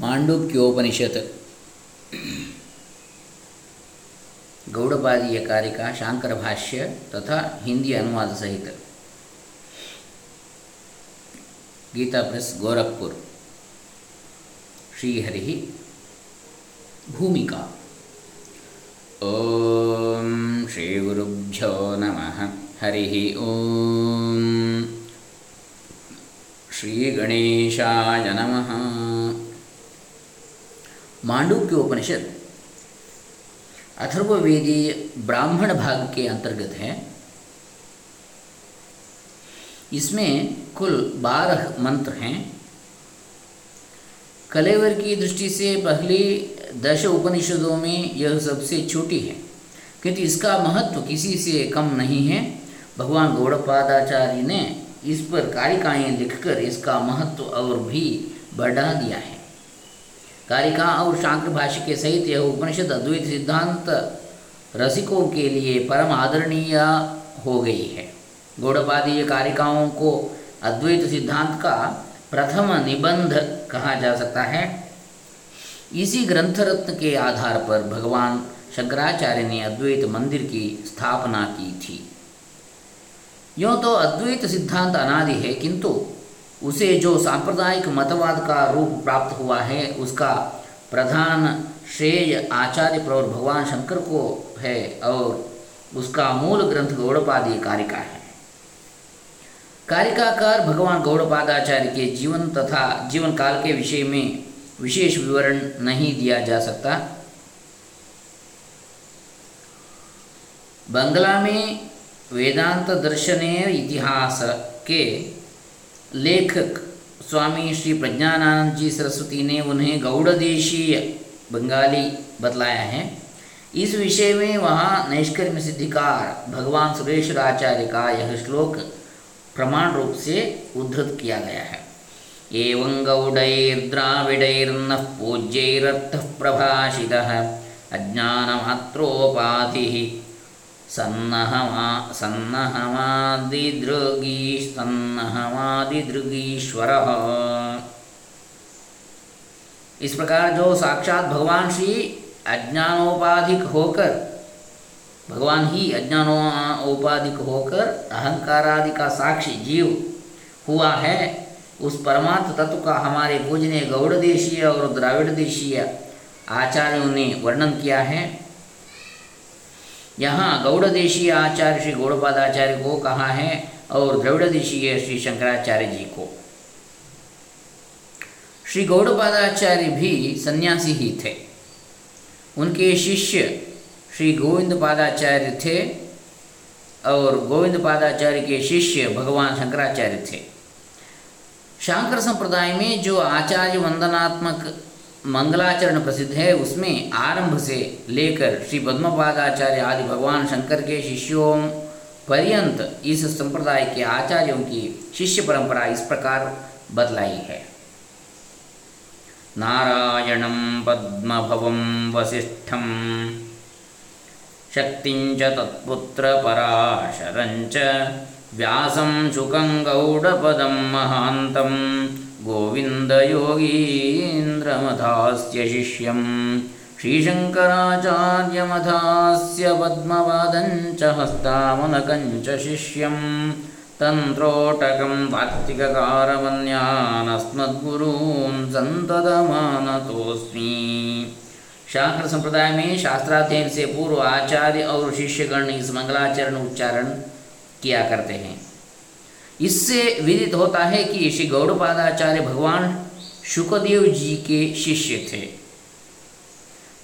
मांडुक्योपनिषत् गौड़पादीय कार्य का शांकर भाष्य तथा हिंदी अनुवाद सहित गीता प्रेस गोरखपुर श्रीहरि भूमिका ओम श्री गुरुभ्यो नमः हरि ओम श्री गणेशाय नमः मांडुक्य उपनिषद। अथर्ववेदी ब्राह्मण भाग के अंतर्गत है। इसमें कुल बारह मंत्र हैं। कलेवर की दृष्टि से पहली दश उपनिषदों में यह सबसे छोटी है, क्योंकि इसका महत्व किसी से कम नहीं है। भगवान गौड़पादाचार्य ने इस पर कारिकाएँ लिखकर इसका महत्व और भी बढ़ा दिया है। कारिका और शांकर भाष्य के सहित यह उपनिषद अद्वैत सिद्धांत रसिकों के लिए परम आदरणीय हो गई है। गौड़पादीय कारिकाओं को अद्वैत सिद्धांत का प्रथम निबंध कहा जा सकता है। इसी ग्रंथ रत्न के आधार पर भगवान शंकराचार्य ने अद्वैत मंदिर की स्थापना की थी। यूँ तो अद्वैत सिद्धांत अनादि है, किंतु उसे जो सांप्रदायिक मतवाद का रूप प्राप्त हुआ है, उसका प्रधान श्रेय आचार्य प्रौर भगवान शंकर को है और उसका मूल ग्रंथ गौड़पादी कारिका है। कारिकाकार भगवान गौड़पादाचार्य के जीवन तथा जीवन काल के विषय में विशेष विवरण नहीं दिया जा सकता। बंगला में वेदांत दर्शन इतिहास के लेखक स्वामी श्री प्रज्ञानानंद जी सरस्वती ने उन्हें गौड़देशीय बंगाली बतलाया है। इस विषय में वहाँ नैष्कर्म सिद्धिकार भगवान सुरेश्वर आचार्य का यह श्लोक प्रमाण रूप से उद्धृत किया गया है। एवं गौड़ैर्द्राविडैर्न पूज्यैरर्थ प्रभाषितः। अज्ञानमात्रोपाधि। सन्नहमा सन्नहमादिदृगी इस प्रकार जो साक्षात भगवान श्री अज्ञानोपाधिक होकर, भगवान ही अज्ञानोपाधिक होकर अहंकारादि का साक्षी जीव हुआ है, उस परमात्म तत्व का हमारे पूजने गौड़ देशीय और द्राविड़ देशीय आचार्यों ने वर्णन किया है। यहाँ गौड़ देशीय आचार्य श्री गौड़पादाचार्य को कहा है और द्रविड़ देशीय श्री शंकराचार्य जी को। श्री गौड़पादाचार्य भी सन्यासी ही थे। उनके शिष्य श्री गोविंद पादाचार्य थे और गोविंद पादाचार्य के शिष्य भगवान शंकराचार्य थे। शांकर संप्रदाय में जो आचार्य वंदनात्मक मंगलाचरण प्रसिद्ध है, उसमें आरंभ से लेकर श्री पद्मपादाचार्य आदि भगवान शंकर के शिष्यों पर्यंत इस संप्रदाय के आचार्यों की शिष्य परंपरा इस प्रकार बदलाई है। नारायणं पद्मभवं वसिष्ठं शक्तिं च तत्पुत्रपराशरं च व्यासं शुकं गौडपदं महान्तम् गोविन्दयोगीन्द्रमथास्य शिष्यं श्रीशङ्कराचार्यमथास्य पद्मवादं च हस्तामनकं च शिष्यं तन्त्रोटकं शास्त्र संप्रदाय में शास्त्राध्ययन से पूर्व आचार्य और शिष्यगण इस मंगलाचरण उच्चारण किया करते हैं। इससे विदित होता है कि श्री गौड़पादाचार्य भगवान शुकदेव जी के शिष्य थे।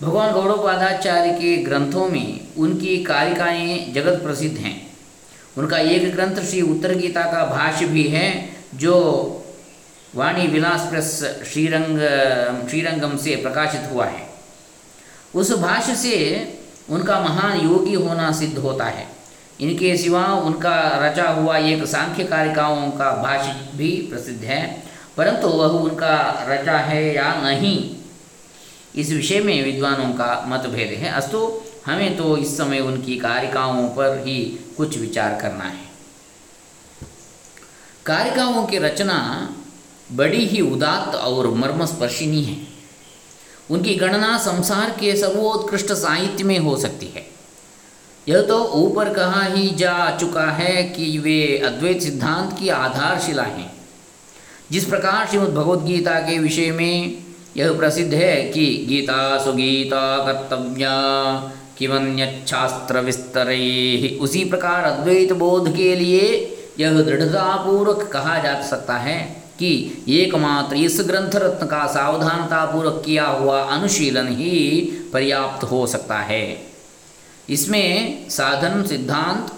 भगवान गौड़पादाचार्य के ग्रंथों में उनकी कारिकाएँ जगत प्रसिद्ध हैं। उनका एक ग्रंथ श्री उत्तर गीता का भाष्य भी है, जो वाणी विलास प्रेस श्रीरंग, श्रीरंगम से प्रकाशित हुआ है। उस भाष्य से उनका महान योगी होना सिद्ध होता है। इनके सिवा उनका रचा हुआ एक सांख्य कारिकाओं का भाष्य भी प्रसिद्ध है, परंतु वह उनका रचा है या नहीं, इस विषय में विद्वानों का मतभेद है। अस्तु, हमें तो इस समय उनकी कारिकाओं पर ही कुछ विचार करना है। कारिकाओं की रचना बड़ी ही उदात्त और मर्मस्पर्शिनी है। उनकी गणना संसार के सर्वोत्कृष्ट साहित्य में हो सकती है। यह तो ऊपर कहा ही जा चुका है कि वे अद्वैत सिद्धांत की आधारशिला हैं। जिस प्रकार श्रीमद् भगवद गीता के विषय में यह प्रसिद्ध है कि गीता सुगीता कर्तव्या किमन्यच्छास्त्र विस्तर, उसी प्रकार अद्वैत बोध के लिए यह दृढ़तापूर्वक कहा जा सकता है कि एकमात्र इस ग्रंथ रत्न का सावधानतापूर्वक किया हुआ अनुशीलन ही पर्याप्त हो सकता है। इसमें साधन सिद्धांत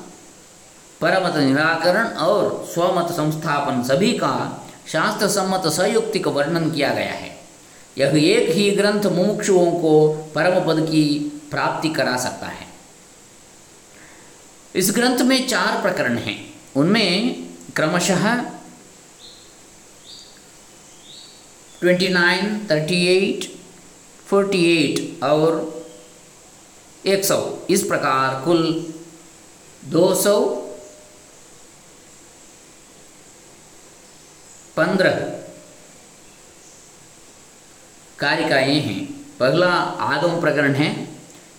परमत निराकरण और स्वमत संस्थापन सभी का शास्त्र सम्मत संयुक्तिक वर्णन किया गया है। यह एक ही ग्रंथ मुमुक्षुओं को परम पद की प्राप्ति करा सकता है। इस ग्रंथ में चार प्रकरण हैं। उनमें क्रमशः 29, 38, 48 और 100 इस प्रकार कुल 200 पंद्रह कारिकाएँ हैं। पहला आगम प्रकरण है।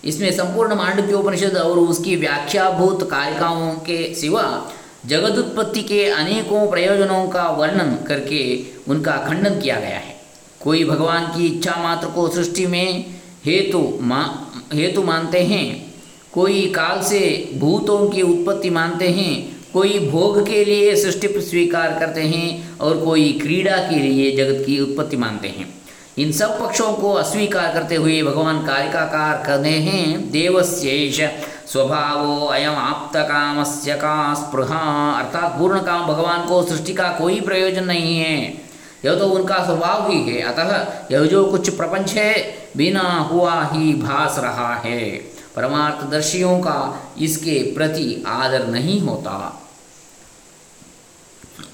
इसमें संपूर्ण मांडव्योपनिषद और उसकी व्याख्याभूत कारिकाओं के सिवा जगत उत्पत्ति के अनेकों प्रयोजनों का वर्णन करके उनका खंडन किया गया है। कोई भगवान की इच्छा मात्र को सृष्टि में हेतु मा हेतु मानते हैं। कोई काल से भूतों की उत्पत्ति मानते हैं। कोई भोग के लिए सृष्टि स्वीकार करते हैं और कोई क्रीड़ा के लिए जगत की उत्पत्ति मानते हैं। इन सब पक्षों को अस्वीकार करते हुए भगवान कारिकाकार कहते हैं देवस्येष स्वभावो अयम आप्त काम से का स्पृहा। अर्थात पूर्ण काम भगवान को सृष्टि का कोई प्रयोजन नहीं है। यह तो उनका स्वभाव ही है। अतः यह जो कुछ प्रपंच है, बिना हुआ ही भास रहा है। परमार्थदर्शियों का इसके प्रति आदर नहीं होता।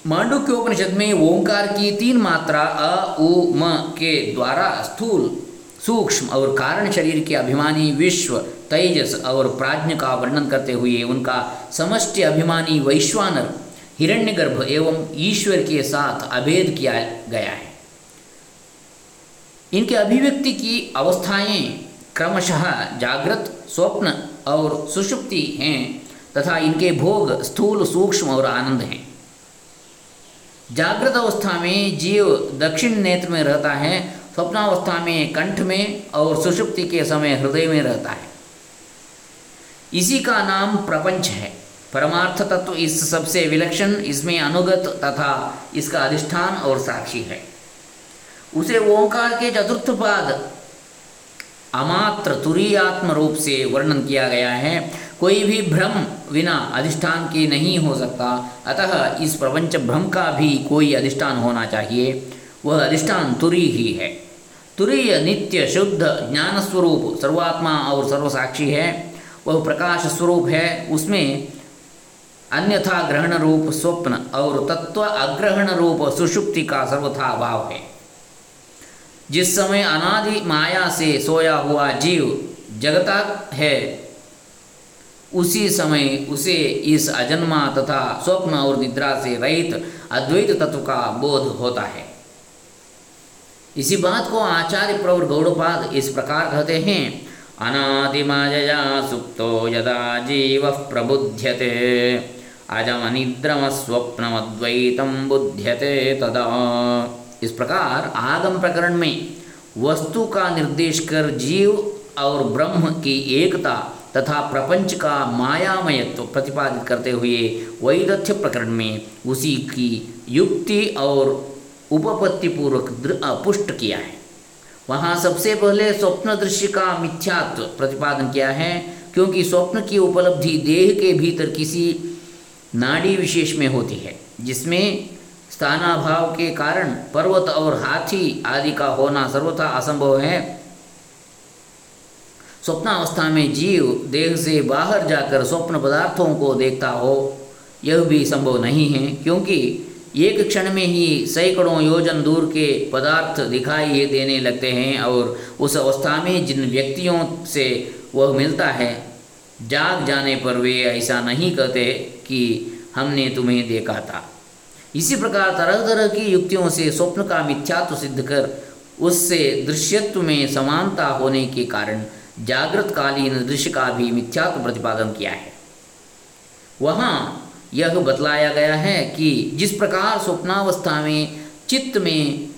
मांडुक्य उपनिषद में ओंकार की तीन मात्रा अ, उ, म के द्वारा स्थूल, सूक्ष्म और कारण शरीर के अभिमानी विश्व, तेजस और प्राज्ञ का वर्णन करते हुए उनका समष्टि अभिमानी वैश्वानर हिरण्यगर्भ एवं ईश्वर के साथ अभेद किया गया है। इनके अभिव्यक्ति की अवस्थाएँ क्रमशः जागृत, स्वप्न और सुषुप्ति हैं तथा इनके भोग स्थूल, सूक्ष्म और आनंद हैं। जागृत अवस्था में जीव दक्षिण नेत्र में रहता है, स्वप्नावस्था में कंठ में और सुषुप्ति के समय हृदय में रहता है। इसी का नाम प्रपंच है। परमार्थ तत्व इस सबसे विलक्षण, इसमें अनुगत तथा इसका अधिष्ठान और साक्षी है। उसे ओंकार के चतुर्थ पाद अमात्र तुरीयात्म रूप से वर्णन किया गया है। कोई भी भ्रम बिना अधिष्ठान के नहीं हो सकता। अतः इस प्रपंच भ्रम का भी कोई अधिष्ठान होना चाहिए। वह अधिष्ठान तुरी ही है। तुरीय नित्य शुद्ध ज्ञान स्वरूप सर्वात्मा और सर्वसाक्षी है। वह प्रकाश स्वरूप है। उसमें अन्यथा ग्रहण रूप स्वप्न और तत्व अग्रहण रूप सुषुप्ति का सर्वथा भाव है। जिस समय अनादि माया से सोया हुआ जीव जगता है, उसी समय उसे इस अजन्मा तथा स्वप्न और निद्रा से रहित अद्वैत तत्व का बोध होता है। इसी बात को आचार्य प्रवर गौड़पाद इस प्रकार कहते हैं अनादिमाजया सुप्तो यदा जीव प्रबुध्यते। अजम निद्रम स्वप्नमद्वैतम बुध्यते तदा। इस प्रकार आगम प्रकरण में वस्तु का निर्देश कर जीव और ब्रह्म की एकता तथा प्रपंच का मायामयत्व प्रतिपादित करते हुए वैदथ्य प्रकरण में उसी की युक्ति और उपपत्ति पूर्वक पुष्ट किया है। वहाँ सबसे पहले स्वप्न दृश्य का मिथ्यात्व प्रतिपादन किया है, क्योंकि स्वप्न की उपलब्धि देह के भीतर किसी नाड़ी विशेष में होती है, जिसमें स्थानाभाव के कारण पर्वत और हाथी आदि का होना सर्वथा असंभव है। स्वप्नावस्था में जीव देह से बाहर जाकर स्वप्न पदार्थों को देखता हो, यह भी संभव नहीं है, क्योंकि एक क्षण में ही सैकड़ों योजन दूर के पदार्थ दिखाई देने लगते हैं और उस अवस्था में जिन व्यक्तियों से वह मिलता है जाग जाने पर वे ऐसा नहीं कहते कि हमने तुम्हें देखा था। इसी प्रकार तरह तरह की युक्तियों से स्वप्न का मिथ्यात्व सिद्ध कर उससे दृश्यत्व में समानता होने के कारण जागृत कालीन दृश्य का भी मिथ्यात्व प्रतिपादन किया है। वहाँ यह बतलाया गया है कि जिस प्रकार स्वप्नावस्था में चित्त में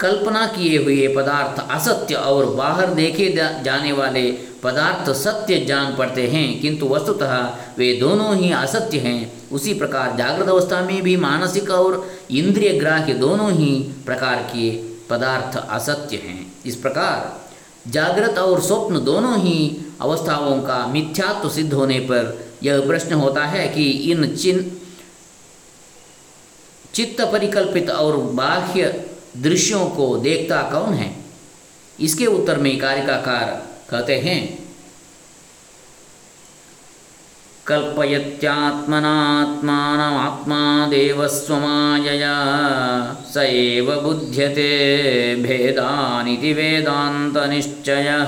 कल्पना किए हुए पदार्थ असत्य और बाहर देखे जाने वाले पदार्थ सत्य जान पड़ते हैं, किंतु वस्तुतः वे दोनों ही असत्य हैं। उसी प्रकार जागृत अवस्था में भी मानसिक और इंद्रिय ग्राह्य दोनों ही प्रकार के पदार्थ असत्य हैं। इस प्रकार जागृत और स्वप्न दोनों ही अवस्थाओं का मिथ्यात्व सिद्ध होने पर यह प्रश्न होता है कि इन चिन चित्त परिकल्पित और बाह्य दृश्यों को देखता कौन है? इसके उत्तर में कारिकाकार कहते हैं कल्पयत्यात्मनात्मात्मा देवस्वमायया, स एव बुध्यते भेदानिति वेदांत निश्चय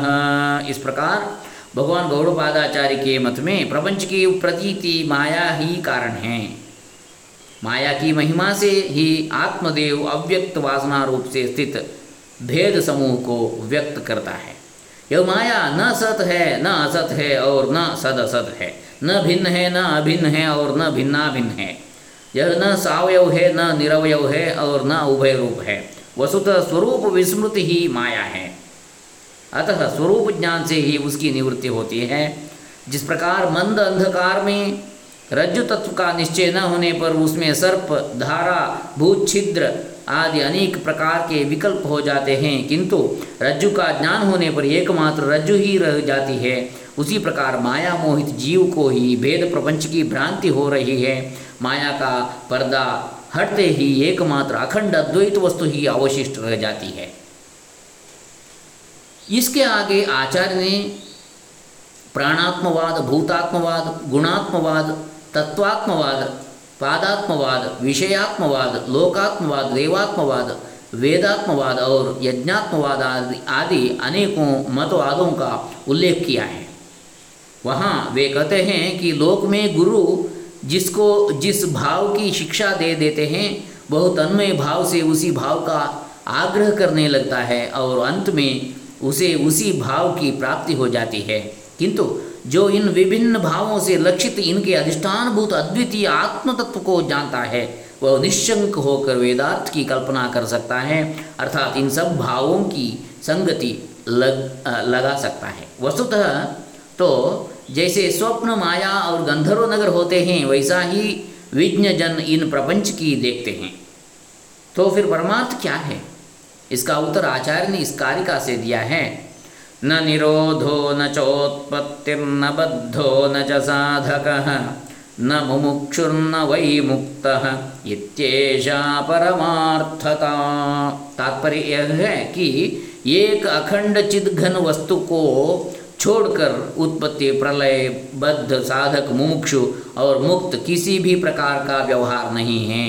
इस प्रकार भगवान गौड़पादाचार्य के मत में प्रपंच की प्रतीति माया ही कारण है। माया की महिमा से ही आत्मदेव अव्यक्त वासना रूप से स्थित भेद समूह को व्यक्त करता है। यह माया न सत है, न असत है और न सद असत है। न भिन्न है, न अभिन्न है और न भिन्ना भिन्न है। यह न सावयव है, न निरवयव है और न उभय रूप है। वसुतः स्वरूप विस्मृति ही माया है। अतः स्वरूप ज्ञान से ही उसकी निवृत्ति होती है। जिस प्रकार मंद अंधकार में रज्जु तत्व का निश्चय न होने पर उसमें सर्प, धारा, भूत, छिद्र आदि अनेक प्रकार के विकल्प हो जाते हैं। किंतु रज्जु का ज्ञान होने पर एकमात्र रज्जु ही रह जाती है। उसी प्रकार माया मोहित जीव को ही भेद प्रपंच की भ्रांति हो रही है। माया का पर्दा हटते ही एकमात्र अखंड अद्वैत वस्तु ही अवशिष्ट रह जाती है। इसके आगे आचार्य ने प्राणात्मवाद, भूतात्मवाद, गुणात्मवाद तत्वात्मवाद पादात्मवाद, विषयात्मवाद, लोकात्मवाद, देवात्मवाद, वेदात्मवाद और यज्ञात्मवाद आदि आदि अनेकों मतवादों का उल्लेख किया है। वहाँ वे कहते हैं कि लोक में गुरु जिसको जिस भाव की शिक्षा दे देते हैं, वह तन्मय भाव से उसी भाव का आग्रह करने लगता है और अंत में उसे उसी भाव की प्राप्ति हो जाती है। किंतु जो इन विभिन्न भावों से लक्षित इनके अधिष्ठानभूत अद्वितीय आत्म तत्व को जानता है, वह निशंक होकर वेदार्थ की कल्पना कर सकता है, अर्थात इन सब भावों की संगति लग लगा सकता है। वस्तुतः तो जैसे स्वप्न माया और गंधर्व नगर होते हैं, वैसा ही विज्ञजन इन प्रपंच की देखते हैं। तो फिर परमार्थ क्या है? इसका उत्तर आचार्य ने इस कारिका से दिया है। न निरोधो न चोत्पत्तिर्न बद्धो न च साधक, न मुमुक्षुर्न वै मुक्त, इत्येषा परमार्थता। तात्पर्य यह है कि एक अखंड चिदघन वस्तु को छोड़कर उत्पत्ति, प्रलय, बद्ध, साधक, मुमुक्षु और मुक्त किसी भी प्रकार का व्यवहार नहीं है।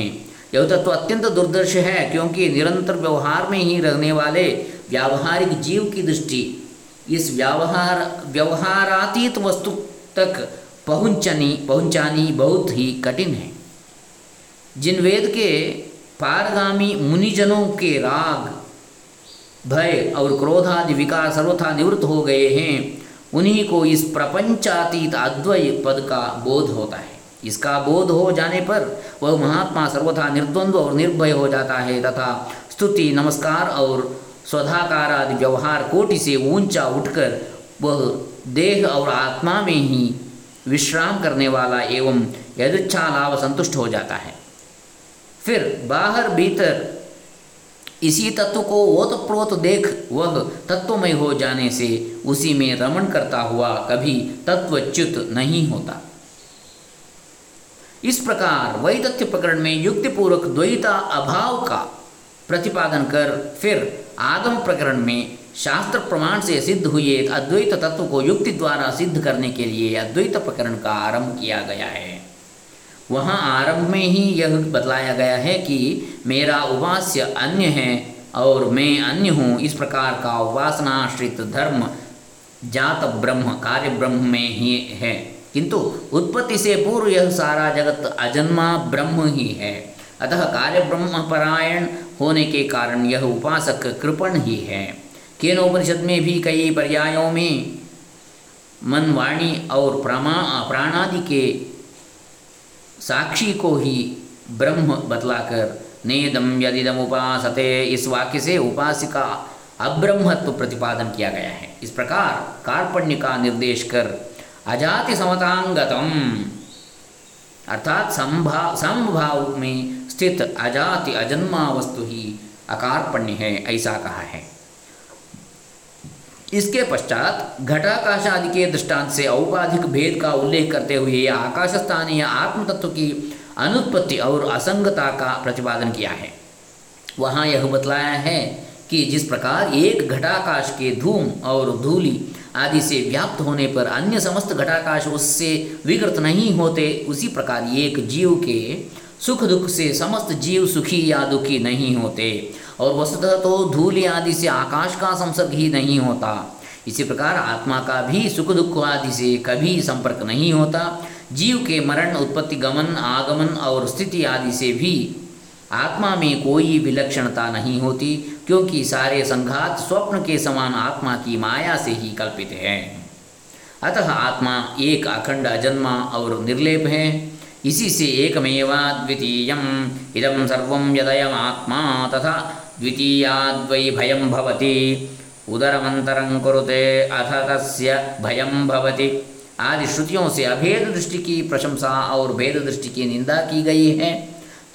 यह तत्व अत्यंत दुर्दर्श है, क्योंकि निरंतर व्यवहार में ही रहने वाले व्यावहारिक जीव की दृष्टि इस व्यवहार, व्यवहारातीत वस्तु तक पहुंचनी, पहुंचानी बहुत ही कठिन है। जिन वेद के पारगामी मुनिजनों के राग, भय और क्रोधादि विकार सर्वथा निवृत्त हो गए हैं, उन्हीं को इस प्रपंचातीत अद्वय पद का बोध होता है। इसका बोध हो जाने पर वह महात्मा सर्वथा निर्द्वंद्व और निर्भय हो जाता है, तथा स्तुति, नमस्कार और स्वधाकार आदि व्यवहार कोटि से ऊँचा उठकर वह देह और आत्मा में ही विश्राम करने वाला एवं यदुच्छा लाभ संतुष्ट हो जाता है। फिर बाहर भीतर इसी तत्व को ओतप्रोत देख वह तत्वमय हो जाने से उसी में रमण करता हुआ कभी तत्वच्युत नहीं होता। इस प्रकार वैतथ्य प्रकरण में युक्तिपूर्वक द्वैता अभाव का प्रतिपादन कर, फिर आगम प्रकरण में शास्त्र प्रमाण से सिद्ध हुए अद्वैत तत्व को युक्ति द्वारा सिद्ध करने के लिए अद्वैत प्रकरण का आरंभ किया गया है। वहाँ आरंभ में ही यह बतलाया गया है कि मेरा उपास्य अन्य है और मैं अन्य हूँ। इस प्रकार का उपासनाश्रित धर्म जात ब्रह्म कार्य ब्रह्म में ही है। किंतु उत्पत्ति से पूर्व यह सारा जगत अजन्मा ब्रह्म ही है। अतः कार्य ब्रह्म परायण होने के कारण यह उपासक कृपण ही है। केनोपनिषद में भी कई पर्यायों में मन वाणी और प्रमा प्राणादि के साक्षी को ही ब्रह्म बतलाकर नेदम यदिदम उपासते, इस वाक्य से उपासिका अब्रह्मत्व प्रतिपादन किया गया है। इस प्रकार कार्पण्य का निर्देश कर अजाति समतांगतम, अर्थात संभाव समभाव में स्थित अजाति अजन्मा वस्तु ही अकार्पण्य है, ऐसा कहा है। इसके पश्चात घटाकाश आदि के दृष्टांत से औपाधिक भेद का उल्लेख करते हुए आकाश स्थानीय आत्म तत्व की अनुत्पत्ति और असंगता का प्रतिपादन किया है। वहाँ यह बतलाया है कि जिस प्रकार एक घटाकाश के धूम और धूली आदि से व्याप्त होने पर अन्य समस्त घटाकाश उससे विकृत नहीं होते, उसी प्रकार एक जीव के सुख दुख से, समस्त जीव सुखी या दुखी नहीं होते। और वस्तुतः तो धूल आदि से आकाश का संसर्ग ही नहीं होता। इसी प्रकार आत्मा का भी सुख दुख आदि से कभी संपर्क नहीं होता। जीव के मरण, उत्पत्ति, गमन, आगमन और स्थिति आदि से भी आत्मा में कोई विलक्षणता नहीं होती, क्योंकि सारे संघात स्वप्न के समान आत्मा की माया से ही कल्पित हैं। अतः आत्मा एक अखंड अजन्मा और निर्लेप है। इसी से एकमेवा द्वितीय इदम सर्व यदयमात्मा तथा द्वितीयाद्वै भयं भवति। उदरमंतरं कुरुते अथ तस्य भयं भवति। आदि श्रुतियों से अभेद दृष्टि की प्रशंसा और भेद दृष्टि की निंदा की गई है।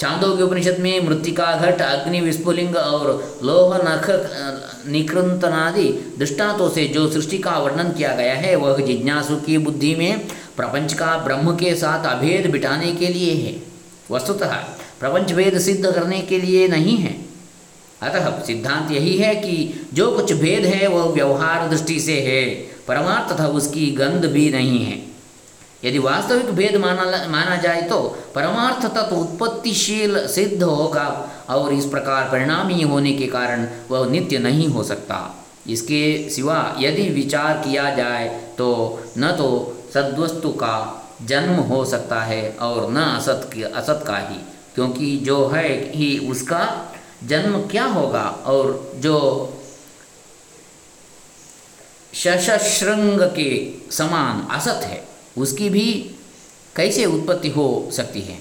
चांदों के उपनिषद में मृतिका घट, अग्नि विस्फुलिंग और लोह नख, निकृंतनादि दृष्टांतों से जो सृष्टि का वर्णन किया गया है, वह जिज्ञासु की बुद्धि में प्रपंच का ब्रह्म के साथ अभेद बिठाने के लिए है। वस्तुतः प्रपंच भेद सिद्ध करने के लिए नहीं है। अतः सिद्धांत यही है कि जो कुछ भेद है, वह व्यवहार दृष्टि से है। परमार्थ तथा उसकी गंध भी नहीं है। यदि वास्तविक भेद माना माना जाए तो परमार्थ तत्व उत्पत्तिशील सिद्ध होगा और इस प्रकार परिणामी होने के कारण वह नित्य नहीं हो सकता। इसके सिवा यदि विचार किया जाए तो न तो सद्वस्तु का जन्म हो सकता है और न असत की असत का ही, क्योंकि जो है ही उसका जन्म क्या होगा और जो शशृंग के समान असत है, उसकी भी कैसे उत्पत्ति हो सकती है?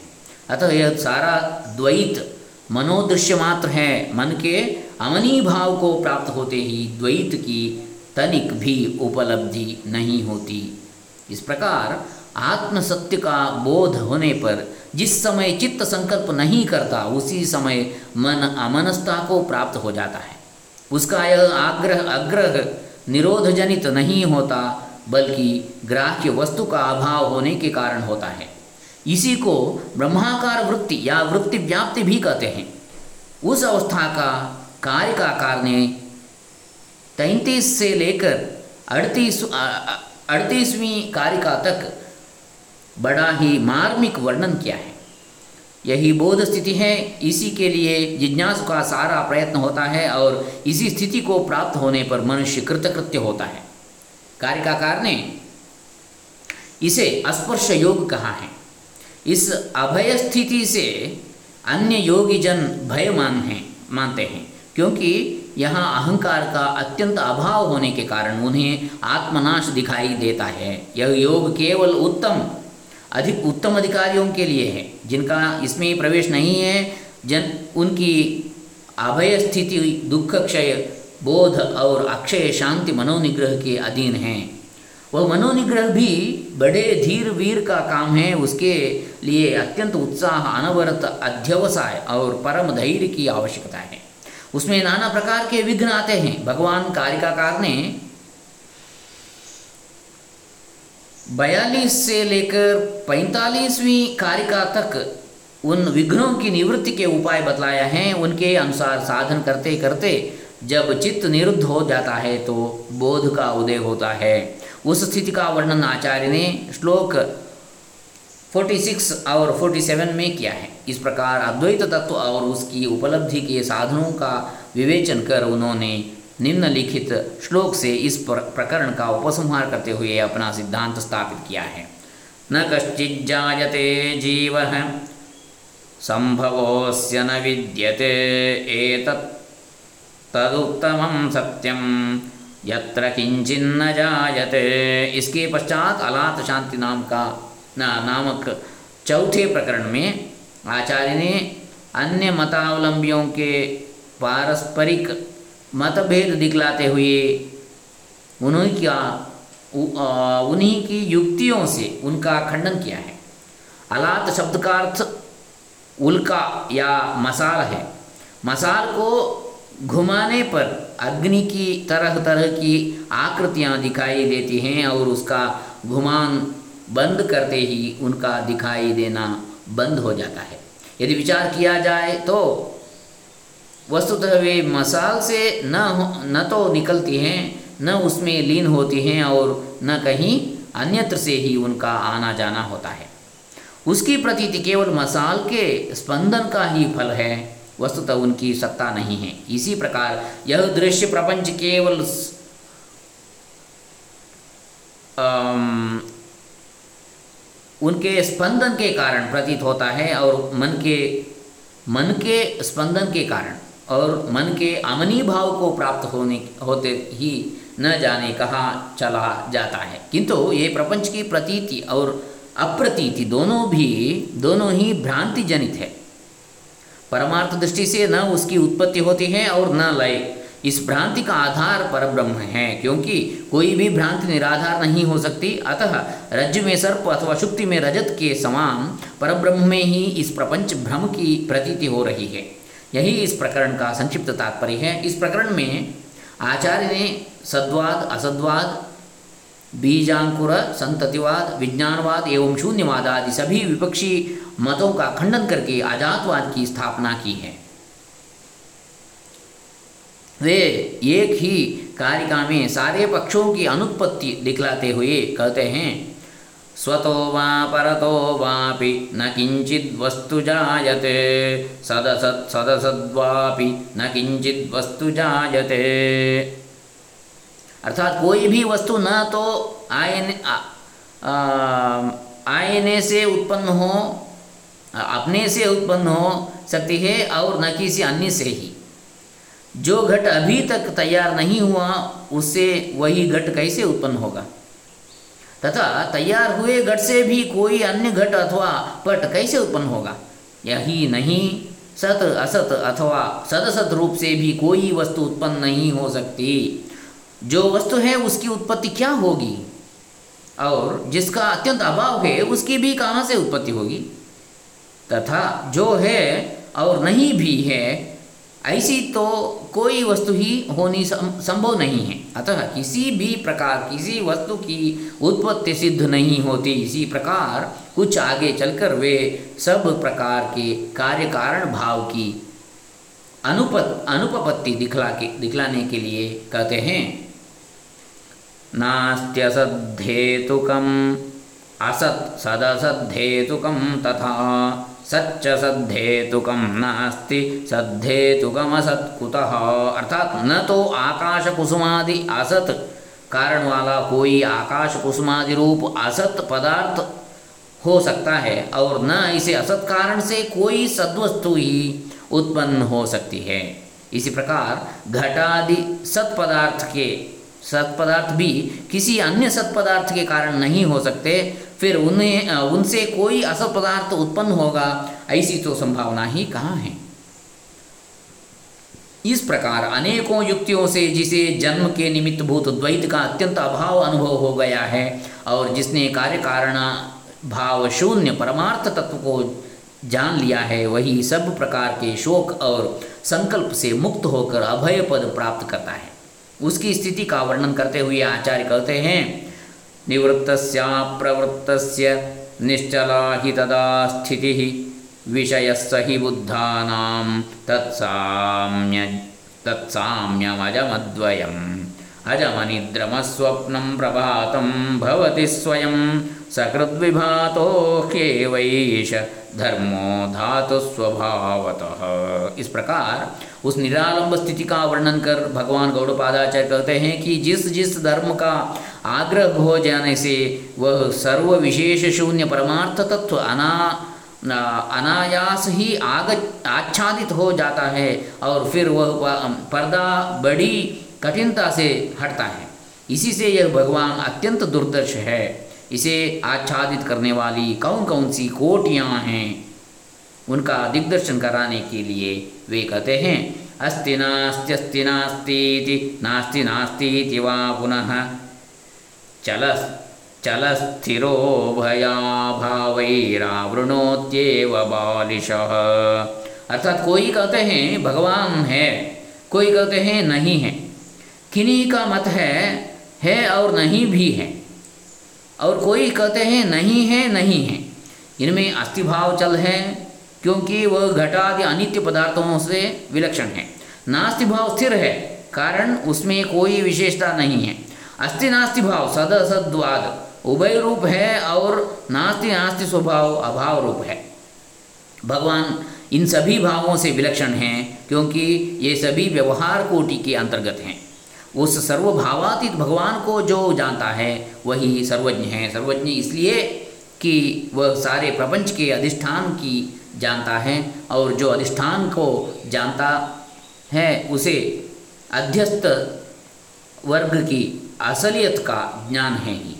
अतः यह सारा द्वैत मनोदृश्य मात्र है, मन के अमनी भाव को प्राप्त होते ही द्वैत की तनिक भी उपलब्धि नहीं होती। इस प्रकार आत्म सत्य का बोध होने पर जिस समय चित्त संकल्प नहीं करता, उसी समय मन अमनस्ता को प्राप्त हो जाता है। उसका यह आग्रह अग्रह निरोध जनित नहीं होता, बल्कि ग्राह्य वस्तु का अभाव होने के कारण होता है। इसी को ब्रह्माकार वृत्ति या वृत्ति व्याप्ति भी कहते हैं। उस अवस्था का कार्य का कारण तैंतीस से लेकर अड़तीस अड़तीसवीं कारिका तक बड़ा ही मार्मिक वर्णन किया है। यही बोध स्थिति है, इसी के लिए जिज्ञासु का सारा प्रयत्न होता है और इसी स्थिति को प्राप्त होने पर मनुष्य कृतकृत्य होता है। कारिकाकार ने इसे स्पर्श योग कहा है। इस अभय स्थिति से अन्य योगी जन भय मान हैं, मानते हैं, क्योंकि यहाँ अहंकार का अत्यंत अभाव होने के कारण उन्हें आत्मनाश दिखाई देता है। यह योग केवल उत्तम, अधिक उत्तम अधिकारियों के लिए है, जिनका इसमें प्रवेश नहीं है, जन, उनकी अभय स्थिति दुख क्षय बोध और अक्षय शांति मनोनिग्रह के अधीन हैं। वह मनोनिग्रह भी बड़े धीर वीर का काम है, उसके लिए अत्यंत उत्साह, अनवरत अध्यवसाय और परम धैर्य की आवश्यकता है। उसमें नाना प्रकार के विघ्न आते हैं। भगवान कारिकाकार ने बयालीस से लेकर पैंतालीसवीं कारिका तक उन विघ्नों की निवृत्ति के उपाय बतलाया हैं। उनके अनुसार साधन करते करते जब चित्त निरुद्ध हो जाता है तो बोध का उदय होता है। उस स्थिति का वर्णन आचार्य ने श्लोक 46 और 47 में किया है। इस प्रकार अद्वैत तत्व और उसकी उपलब्धि के साधनों का विवेचन कर उन्होंने निम्नलिखित श्लोक से इस प्रकरण का उपसंहार करते हुए अपना सिद्धांत स्थापित किया है। न कश्चिज्जायते जीव संभवोस्य न विद्यते एतत् तदुत्तमं सत्यम यत्र किंचिन्न जायते। इसके पश्चात अलात शांति नाम का ना नामक चौथे प्रकरण में आचार्य ने अन्य मतावलंबियों के पारस्परिक मतभेद दिखलाते हुए उन्हीं का उन्हीं की युक्तियों से उनका खंडन किया है। अलात शब्द का अर्थ उल्का या मसाल है। मसाल को घुमाने पर अग्नि की तरह तरह की आकृतियाँ दिखाई देती हैं और उसका घुमान बंद करते ही उनका दिखाई देना बंद हो जाता है। यदि विचार किया जाए तो वस्तुतः वे मसाल से न न तो निकलती हैं, न उसमें लीन होती हैं और न कहीं अन्यत्र से ही उनका आना जाना होता है। उसकी प्रतीति केवल मसाल के स्पंदन का ही फल है, वस्तुतः उनकी सत्ता नहीं है। इसी प्रकार यह दृश्य प्रपंच केवल उनके स्पंदन के कारण प्रतीत होता है और मन के मन के स्पंदन के कारण और मन के अमनी भाव को प्राप्त होने, होते ही न जाने कहाँ चला जाता है। किंतु ये प्रपंच की प्रतीति और अप्रतीति दोनों भी, दोनों ही भ्रांति जनित है। परमार्थ दृष्टि से न उसकी उत्पत्ति होती है और न लय। इस भ्रांति का आधार पर ब्रह्म है, क्योंकि कोई भी भ्रांति निराधार नहीं हो सकती। अतः रज्जु में सर्प अथवा शुक्ति में रजत के समान परब्रह्म में ही इस प्रपंच भ्रम की प्रतीति हो रही है। यही इस प्रकरण का संक्षिप्त तात्पर्य है। इस प्रकरण में आचार्य ने सद्वाद, असद्वाद, बीजांकुर, संततिवाद, विज्ञानवाद एवं शून्यवाद आदि सभी विपक्षी मतों का खंडन करके आजातवाद की स्थापना की है। वे एक ही कारिका में सारे पक्षों की अनुत्पत्ति दिखलाते हुए कहते हैं, स्वतो वा परतो वापि न किंचित वस्तु जायते। सदसत् सदसद्वापि न किंचित वस्तु जायते। अर्थात कोई भी वस्तु न तो आयने आयने से उत्पन्न हो, अपने से उत्पन्न हो सकती है और न किसी अन्य से ही। जो घट अभी तक तैयार नहीं हुआ उससे वही घट कैसे उत्पन्न होगा? तथा तैयार हुए घट से भी कोई अन्य घट अथवा पट कैसे उत्पन्न होगा? यही नहीं, सत असत अथवा सदसत रूप से भी कोई वस्तु उत्पन्न नहीं हो सकती। जो वस्तु है, उसकी उत्पत्ति क्या होगी? और जिसका अत्यंत अभाव है, उसकी भी कहाँ से उत्पत्ति होगी? तथा जो है और नहीं भी है ऐसी तो कोई वस्तु ही होनी संभव नहीं है। अतः किसी भी प्रकार, किसी वस्तु की उत्पत्ति सिद्ध नहीं होती। इसी प्रकार कुछ आगे चलकर वे सब प्रकार के कार्य कारण भाव की अनुपत, अनुपपत्ति दिखला के, दिखलाने के लिए कहते हैं। नास्त्यसद्धेतुकम्, असत् सदसद्धेतुकं तथा सच्च सद्धेतुकम नास्ति सद्धेतुकमसत कुतः अर्थात न तो आकाश कुसुमादि असत। कारण वाला कोई आकाश कुसुमादि रूप असत पदार्थ हो सकता है, और न इसे असत कारण से कोई सद्वस्तु ही उत्पन्न हो सकती है। इसी प्रकार घटादि सत पदार्थ के सत्पदार्थ भी किसी अन्य सत्पदार्थ के कारण नहीं हो सकते फिर उन्हें उनसे कोई असत पदार्थ उत्पन्न होगा, ऐसी तो संभावना ही कहाँ है? इस प्रकार अनेकों युक्तियों से जिसे जन्म के निमित्त भूत द्वैत का अत्यंत अभाव अनुभव हो गया है, और जिसने कार्य कारण भाव शून्य परमार्थ तत्व को जान लिया है, वही सब प्रकार के शोक और संकल्प से मुक्त होकर अभय पद प्राप्त करता है। उसकी स्थिति का वर्णन करते हुए आचार्य कहते हैं निवृत्त प्रवृत्त निश्चला ही तदा स्थिति विषय ही बुद्धा तत्साम्य तत्साम्यमजमद्वयम्। अजमनिद्रमस्वप्नं प्रभातं भवति स्वयं सकृद्विभातो ह्येवैष धर्मो धातु स्वभावतः इस प्रकार उस निरालंब स्थिति का वर्णन कर भगवान गौड़पादाचार्य कहते हैं कि जिस जिस धर्म का आग्रह हो जाने से वह सर्व विशेष शून्य परमार्थ तत्व अना अनायास ही आग, आच्छादित हो जाता है और फिर वह पर्दा बड़ी कठिनता से हटता है। इसी से यह भगवान अत्यंत दुर्दर्श है। इसे आच्छादित करने वाली कौन कौन सी कोटियाँ हैं, उनका दिग्दर्शन कराने के लिए वे कहते हैं, अस्ति नास्ति, अस्ति नास्ती नास्ति नास्ती वा पुनः। चल चल स्थिरो भया भावैरावृणोत्येव बालिश। अर्थात कोई कहते हैं, भगवान है, कोई कहते हैं, नहीं है। किन्हीं का मत है है और नहीं भी है। और कोई कहते हैं, नहीं है नहीं है। इनमें अस्थिभाव चल है, क्योंकि वह घटादि अनित्य पदार्थों से विलक्षण है। नास्ति भाव स्थिर है, कारण उसमें कोई विशेषता नहीं है। अस्थि नास्ति भाव सद असद्वाद, उभय रूप है और नास्ति नास्ति स्वभाव अभाव रूप है। भगवान इन सभी भावों से विलक्षण हैं, क्योंकि ये सभी व्यवहार कोटि के अंतर्गत हैं। उस सर्वभावातीत भगवान को जो जानता है, वही सर्वज्ञ है। सर्वज्ञ इसलिए कि वह सारे प्रपंच के अधिष्ठान की जानता है और जो अधिष्ठान को जानता है, उसे अध्यस्त वर्ग की असलियत का ज्ञान है ही।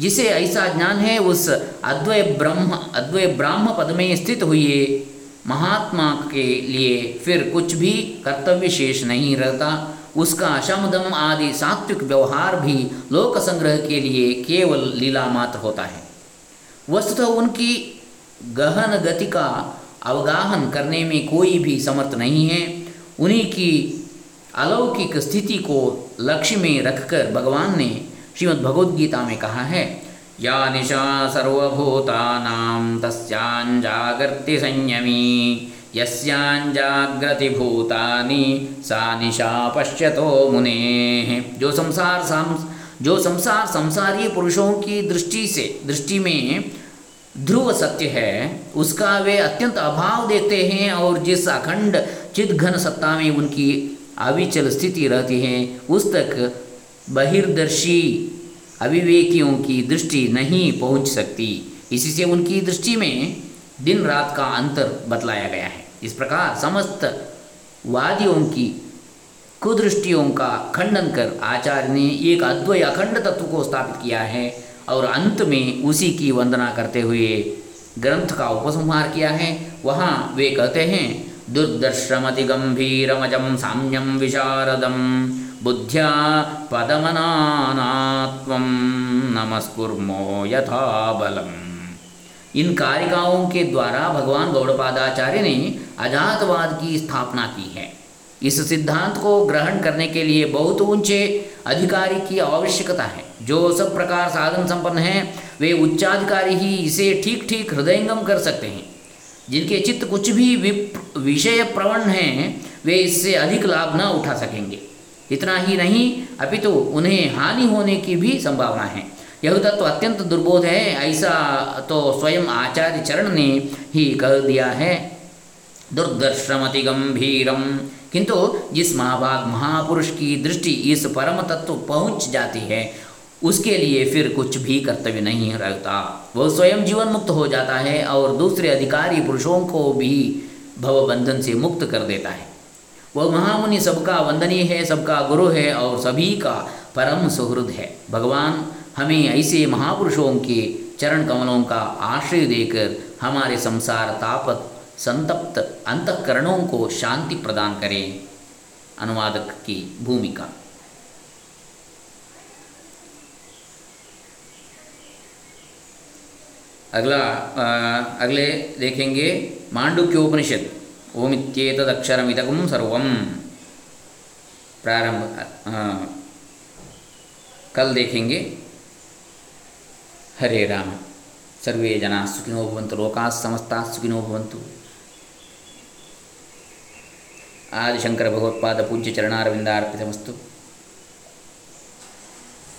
जिसे ऐसा ज्ञान है, उस अद्वय ब्रह्म अद्वय ब्राह्म पद में स्थित हुए महात्मा के लिए फिर कुछ भी कर्तव्य शेष नहीं रहता। उसका शमदम आदि सात्विक व्यवहार भी लोक संग्रह के लिए केवल लीला मात्र होता है। वस्तुतः उनकी गहन गति का अवगाहन करने में कोई भी समर्थ नहीं है। उन्हीं की अलौकिक स्थिति को लक्ष्य में रखकर भगवान ने श्रीमद् भगवद्गीता में कहा है, या निशा सर्वभूतानां तस्याञ्जागर्ति संयमी। यस्याञ्जाग्रति भूतानि सा निशा पश्यतो मुने। जो संसार सम जो संसार संसारी पुरुषों की दृष्टि से दृष्टि में ध्रुव सत्य है, उसका वे अत्यंत अभाव देखते हैं और जिस अखंड चिद घन सत्ता में उनकी अविचल स्थिति रहती है, उस तक बहिर्दर्शी अविवेकियों की दृष्टि नहीं पहुँच सकती। इसी से उनकी दृष्टि में दिन रात का अंतर बतलाया गया है। इस प्रकार समस्त वादियों की कुदृष्टियों का खंडन कर आचार्य ने एक अद्वय अखंड तत्व को स्थापित किया है और अंत में उसी की वंदना करते हुए ग्रंथ का उपसंहार किया है। वहाँ वे कहते हैं दुर्दर्शमति गंभीरमजम साम्यम विशारदम बुद्ध्या पदमनात्व नमस्कुर्मो यथा बलम इन कारिकाओं के द्वारा भगवान गौड़पादाचार्य ने अजातवाद की स्थापना की है। इस सिद्धांत को ग्रहण करने के लिए बहुत ऊँचे अधिकारी की आवश्यकता है। जो सब प्रकार साधन संपन्न हैं, वे उच्चाधिकारी ही इसे ठीक ठीक हृदयंगम कर सकते हैं। जिनके चित्त कुछ भी विषय प्रवण हैं, वे इससे अधिक लाभ न उठा सकेंगे। इतना ही नहीं, अपितु तो उन्हें हानि होने की भी संभावना है। यह तत्व अत्यंत दुर्बोध है, ऐसा तो स्वयं आचार्य चरण ने ही कह दिया है। दुर्दर्शमति गंभीरम किंतु जिस महाभाग महापुरुष की दृष्टि इस परम तत्व पहुँच जाती है, उसके लिए फिर कुछ भी कर्तव्य नहीं रहता। वह स्वयं जीवन मुक्त हो जाता है और दूसरे अधिकारी पुरुषों को भी भवबंधन से मुक्त कर देता है। वह महामुनि सबका वंदनीय है, सबका गुरु है और सभी का परम सुहृद है। भगवान हमें ऐसे महापुरुषों के चरण कमलों का आश्रय देकर हमारे संसार तापत संतप्त अंतकरणों को शांति प्रदान करें अनुवादक की भूमिका। अगला आ, अगले देखेंगे मांडुक्योपनिषद ओमित्येतदक्षरमिदकं सर्वम। प्रारंभ कल देखेंगे। ಹರೇ ರಾಮ. ಸರ್ವೇ ಜನ ಸುಖಿನೋ ಭವಂತು, ಲೋಕಾ ಸಮಸ್ತಾ ಸುಖಿನೋ ಭವಂತು. ಆದಿಶಂಕರ ಭಗವತ್ಪಾದ ಪೂಜ್ಯ ಚರಣಾರವಿಂದಾರ್ಪಿತಮಸ್ತು.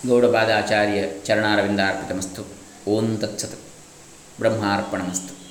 ಗೌಡಪಾದಾಚಾರ್ಯ ಚರಣಾರವಿಂದಾರ್ಪಿತಮಸ್ತು. ಓಂ ತತ್ಸತ್. ಬ್ರಹ್ಮಾರ್ಪಣಮಸ್ತು.